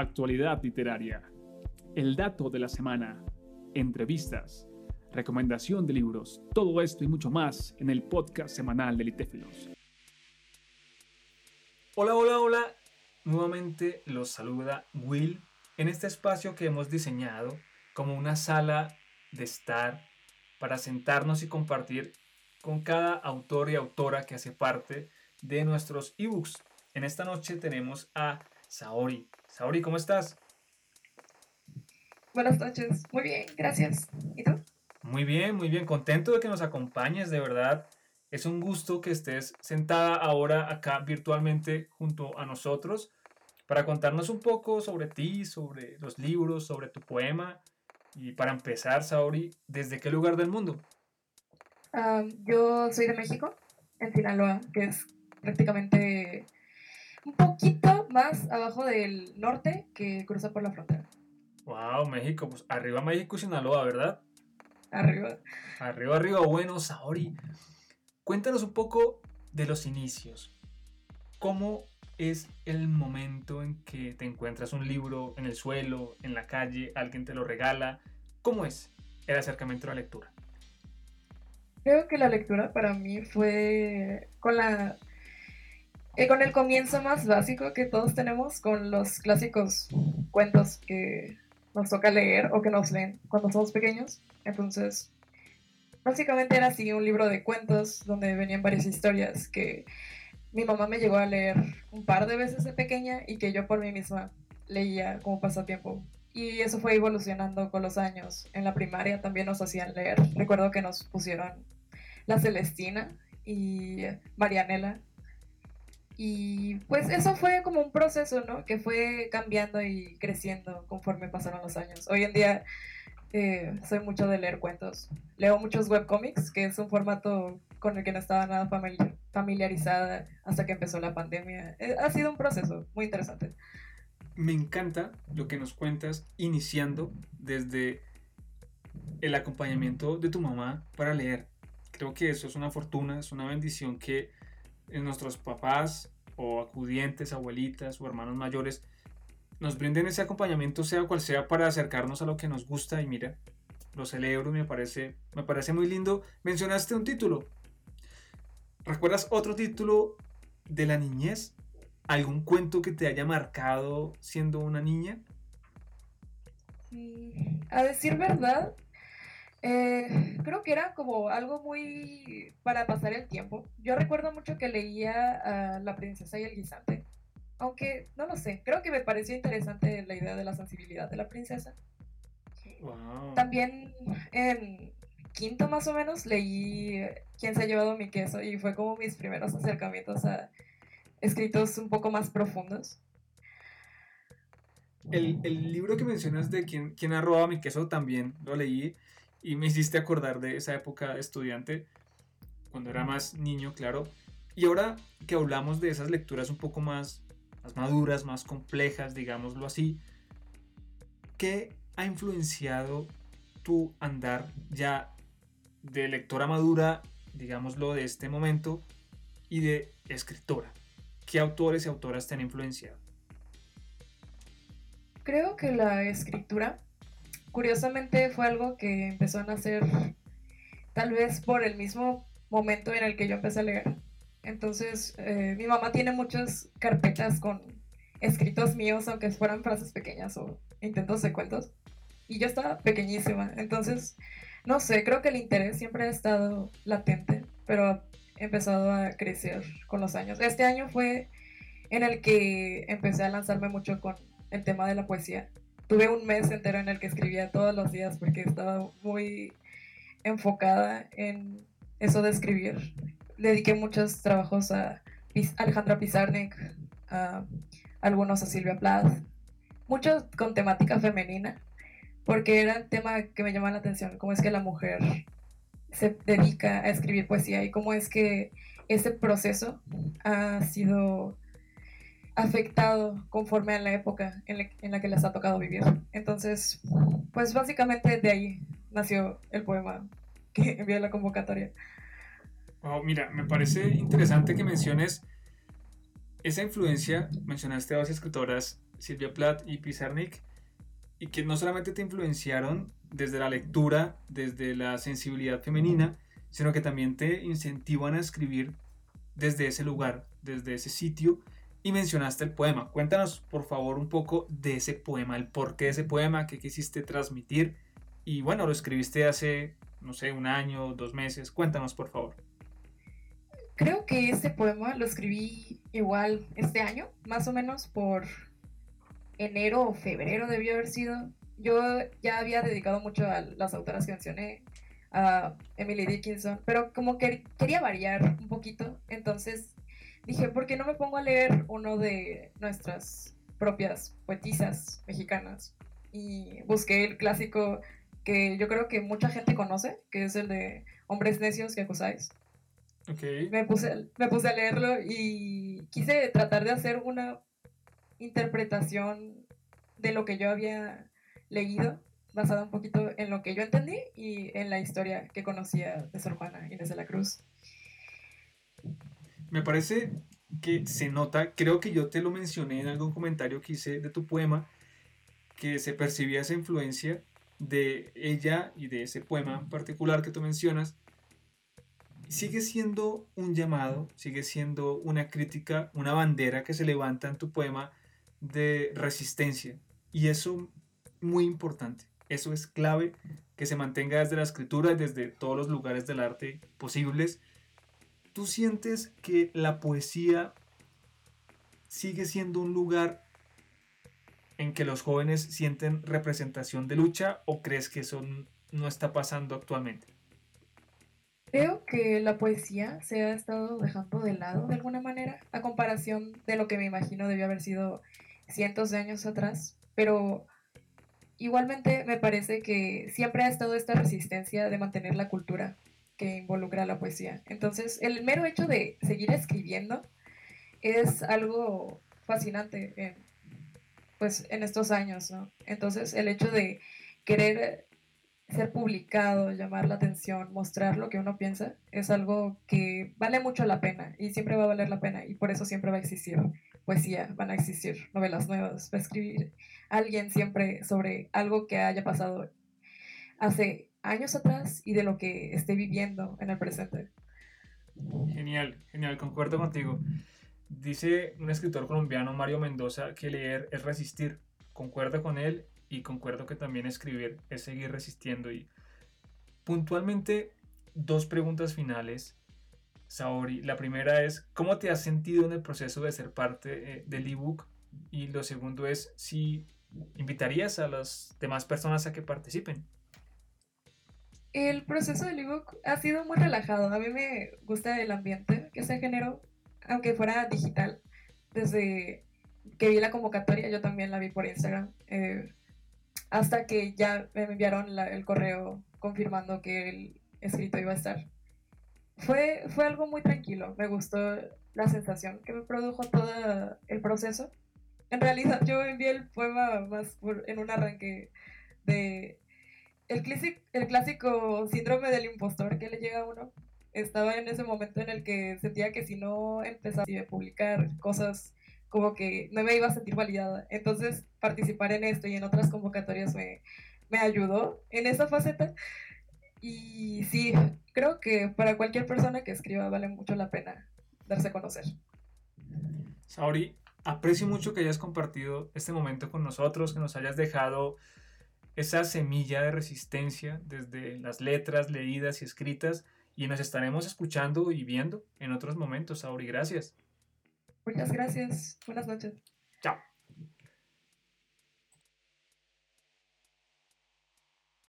actualidad literaria, el dato de la semana, entrevistas, recomendación de libros, todo esto y mucho más en el podcast semanal de Litéfilos. Hola, hola, hola. Nuevamente los saluda Will en este espacio que hemos diseñado como una sala de estar para sentarnos y compartir con cada autor y autora que hace parte de nuestros ebooks. En esta noche tenemos a Saori. Saori, ¿cómo estás? Buenas noches. Muy bien, gracias. ¿Y tú? Muy bien, muy bien. Contento de que nos acompañes, de verdad. Es un gusto que estés sentada ahora acá virtualmente junto a nosotros para contarnos un poco sobre ti, sobre los libros, sobre tu poema. Y para empezar, Saori, ¿desde qué lugar del mundo? Yo soy de México, en Sinaloa, que es prácticamente un poquito más abajo del norte que cruza por la frontera. Wow, México, pues arriba México y Sinaloa, ¿verdad? Arriba. Arriba, arriba. Bueno, Saori, cuéntanos un poco de los inicios. ¿Cómo es el momento en que te encuentras un libro en el suelo, en la calle, alguien te lo regala? ¿Cómo es el acercamiento a la lectura? Creo que la lectura para mí fue con la eh, con el comienzo más básico que todos tenemos, con los clásicos cuentos que nos toca leer o que nos leen cuando somos pequeños. Entonces, básicamente era así un libro de cuentos donde venían varias historias que mi mamá me llegó a leer un par de veces de pequeña y que yo por mí misma leía como pasatiempo. Y eso fue evolucionando con los años. En la primaria también nos hacían leer. Recuerdo que nos pusieron La Celestina y Marianela y pues eso fue como un proceso, ¿no? Que fue cambiando y creciendo conforme pasaron los años. Hoy en día eh, soy mucho de leer cuentos. Leo muchos webcomics, que es un formato con el que no estaba nada familiarizada hasta que empezó la pandemia. Eh, ha sido un proceso muy interesante. Me encanta lo que nos cuentas iniciando desde el acompañamiento de tu mamá para leer. Creo que eso es una fortuna, es una bendición que nuestros papás o acudientes, abuelitas o hermanos mayores nos brinden ese acompañamiento, sea cual sea, para acercarnos a lo que nos gusta. Y mira, lo celebro, me parece, me parece muy lindo. Mencionaste un título. ¿Recuerdas otro título de la niñez? ¿Algún cuento que te haya marcado siendo una niña? Mm, a decir verdad, eh, creo que era como algo muy para pasar el tiempo. Yo recuerdo mucho que leía a La princesa y el guisante, aunque no lo sé, creo que me pareció interesante la idea de la sensibilidad de la princesa. También en quinto más o menos leí Quién se ha llevado mi queso y fue como mis primeros acercamientos a escritos un poco más profundos. El, el libro que mencionas de quién, quién ha robado mi queso también lo leí y me hiciste acordar de esa época de estudiante, cuando era más niño, claro. Y ahora que hablamos de esas lecturas un poco más, más maduras, más complejas, digámoslo así, ¿qué ha influenciado tu andar ya de lectora madura, digámoslo, de este momento, y de escritora? ¿Qué autores y autoras te han influenciado? Creo que la escritura curiosamente fue algo que empezó a nacer tal vez por el mismo momento en el que yo empecé a leer. Entonces, eh, mi mamá tiene muchas carpetas con escritos míos, aunque fueran frases pequeñas o intentos de cuentos. Y yo estaba pequeñísima. Entonces, no sé, creo que el interés siempre ha estado latente, pero ha empezado a crecer con los años. Este año fue en el que empecé a lanzarme mucho con el tema de la poesía tuve un mes entero en el que escribía todos los días porque estaba muy enfocada en eso de escribir. Dediqué muchos trabajos a Alejandra Pizarnik, a algunos a Silvia Plath, muchos con temática femenina, porque era un tema que me llamaba la atención, cómo es que la mujer se dedica a escribir poesía y cómo es que ese proceso ha sido afectado conforme a la época en la, que les ha tocado vivir. Entonces, pues básicamente de ahí nació el poema que envié a la convocatoria. Oh, mira, me parece interesante que menciones esa influencia, mencionaste a dos escritoras Silvia Plath y Pizarnik, y que no solamente te influenciaron desde la lectura, desde la sensibilidad femenina, sino que también te incentivan a escribir desde ese lugar, desde ese sitio, y mencionaste el poema. Cuéntanos, por favor, un poco de ese poema, el porqué de ese poema, qué quisiste transmitir, y bueno, lo escribiste hace, no sé, un año, dos meses. Cuéntanos, por favor. Creo que este poema lo escribí igual este año, más o menos por enero o febrero debió haber sido. Yo ya había dedicado mucho a las autoras que mencioné, a Emily Dickinson, pero como que quería variar un poquito, entonces dije, ¿por qué no me pongo a leer uno de nuestras propias poetisas mexicanas? Y busqué el clásico que yo creo que mucha gente conoce, que es el de Hombres necios que acusáis. Me, puse, me puse a leerlo y quise tratar de hacer una interpretación de lo que yo había leído, basada un poquito en lo que yo entendí y en la historia que conocía de su hermana Inés de la Cruz. Me parece que se nota, creo que yo te lo mencioné en algún comentario que hice de tu poema, que se percibía esa influencia de ella y de ese poema particular que tú mencionas, sigue siendo un llamado, sigue siendo una crítica, una bandera que se levanta en tu poema de resistencia. Y eso muy importante. Eso es clave que se mantenga desde la escritura y desde todos los lugares del arte posibles. ¿Tú sientes que la poesía sigue siendo un lugar en que los jóvenes sienten representación de lucha o crees que eso no está pasando actualmente? Creo que la poesía se ha estado dejando de lado de alguna manera, a comparación de lo que me imagino debió haber sido cientos de años atrás, pero igualmente me parece que siempre ha estado esta resistencia de mantener la cultura que involucra la poesía. Entonces, el mero hecho de seguir escribiendo es algo fascinante en, pues, en estos años, ¿no? Entonces, el hecho de querer ser publicado, llamar la atención, mostrar lo que uno piensa, es algo que vale mucho la pena y siempre va a valer la pena y por eso siempre va a existir poesía, van a existir novelas nuevas, va a escribir alguien siempre sobre algo que haya pasado hace años atrás y de lo que esté viviendo en el presente. Genial, genial, concuerdo contigo. Dice un escritor colombiano, Mario Mendoza, que leer es resistir. Concuerdo con él y concuerdo que también escribir es seguir resistiendo. Y puntualmente, dos preguntas finales, Saori. La primera es, ¿cómo te has sentido en el proceso de ser parte eh, del ebook? Y lo segundo es, si invitarías a las demás personas a que participen. El proceso del ebook ha sido muy relajado. A mí me gusta el ambiente que se generó, aunque fuera digital. Desde que vi la convocatoria, yo también la vi por Instagram. Eh, hasta que ya me enviaron el correo confirmando que el escrito iba a estar. Fue, fue algo muy tranquilo, me gustó la sensación que me produjo todo el proceso. En realidad yo envié el poema más en un arranque de el, clásico, el clásico síndrome del impostor que le llega a uno. Estaba en ese momento en el que sentía que si no empezaba a publicar cosas como que no me iba a sentir validada. Entonces, participar en esto y en otras convocatorias me, me ayudó en esa faceta. Y sí, creo que para cualquier persona que escriba vale mucho la pena darse a conocer. Sauri, aprecio mucho que hayas compartido este momento con nosotros, que nos hayas dejado esa semilla de resistencia desde las letras leídas y escritas y nos estaremos escuchando y viendo en otros momentos. Sauri, gracias. Muchas gracias. Buenas noches.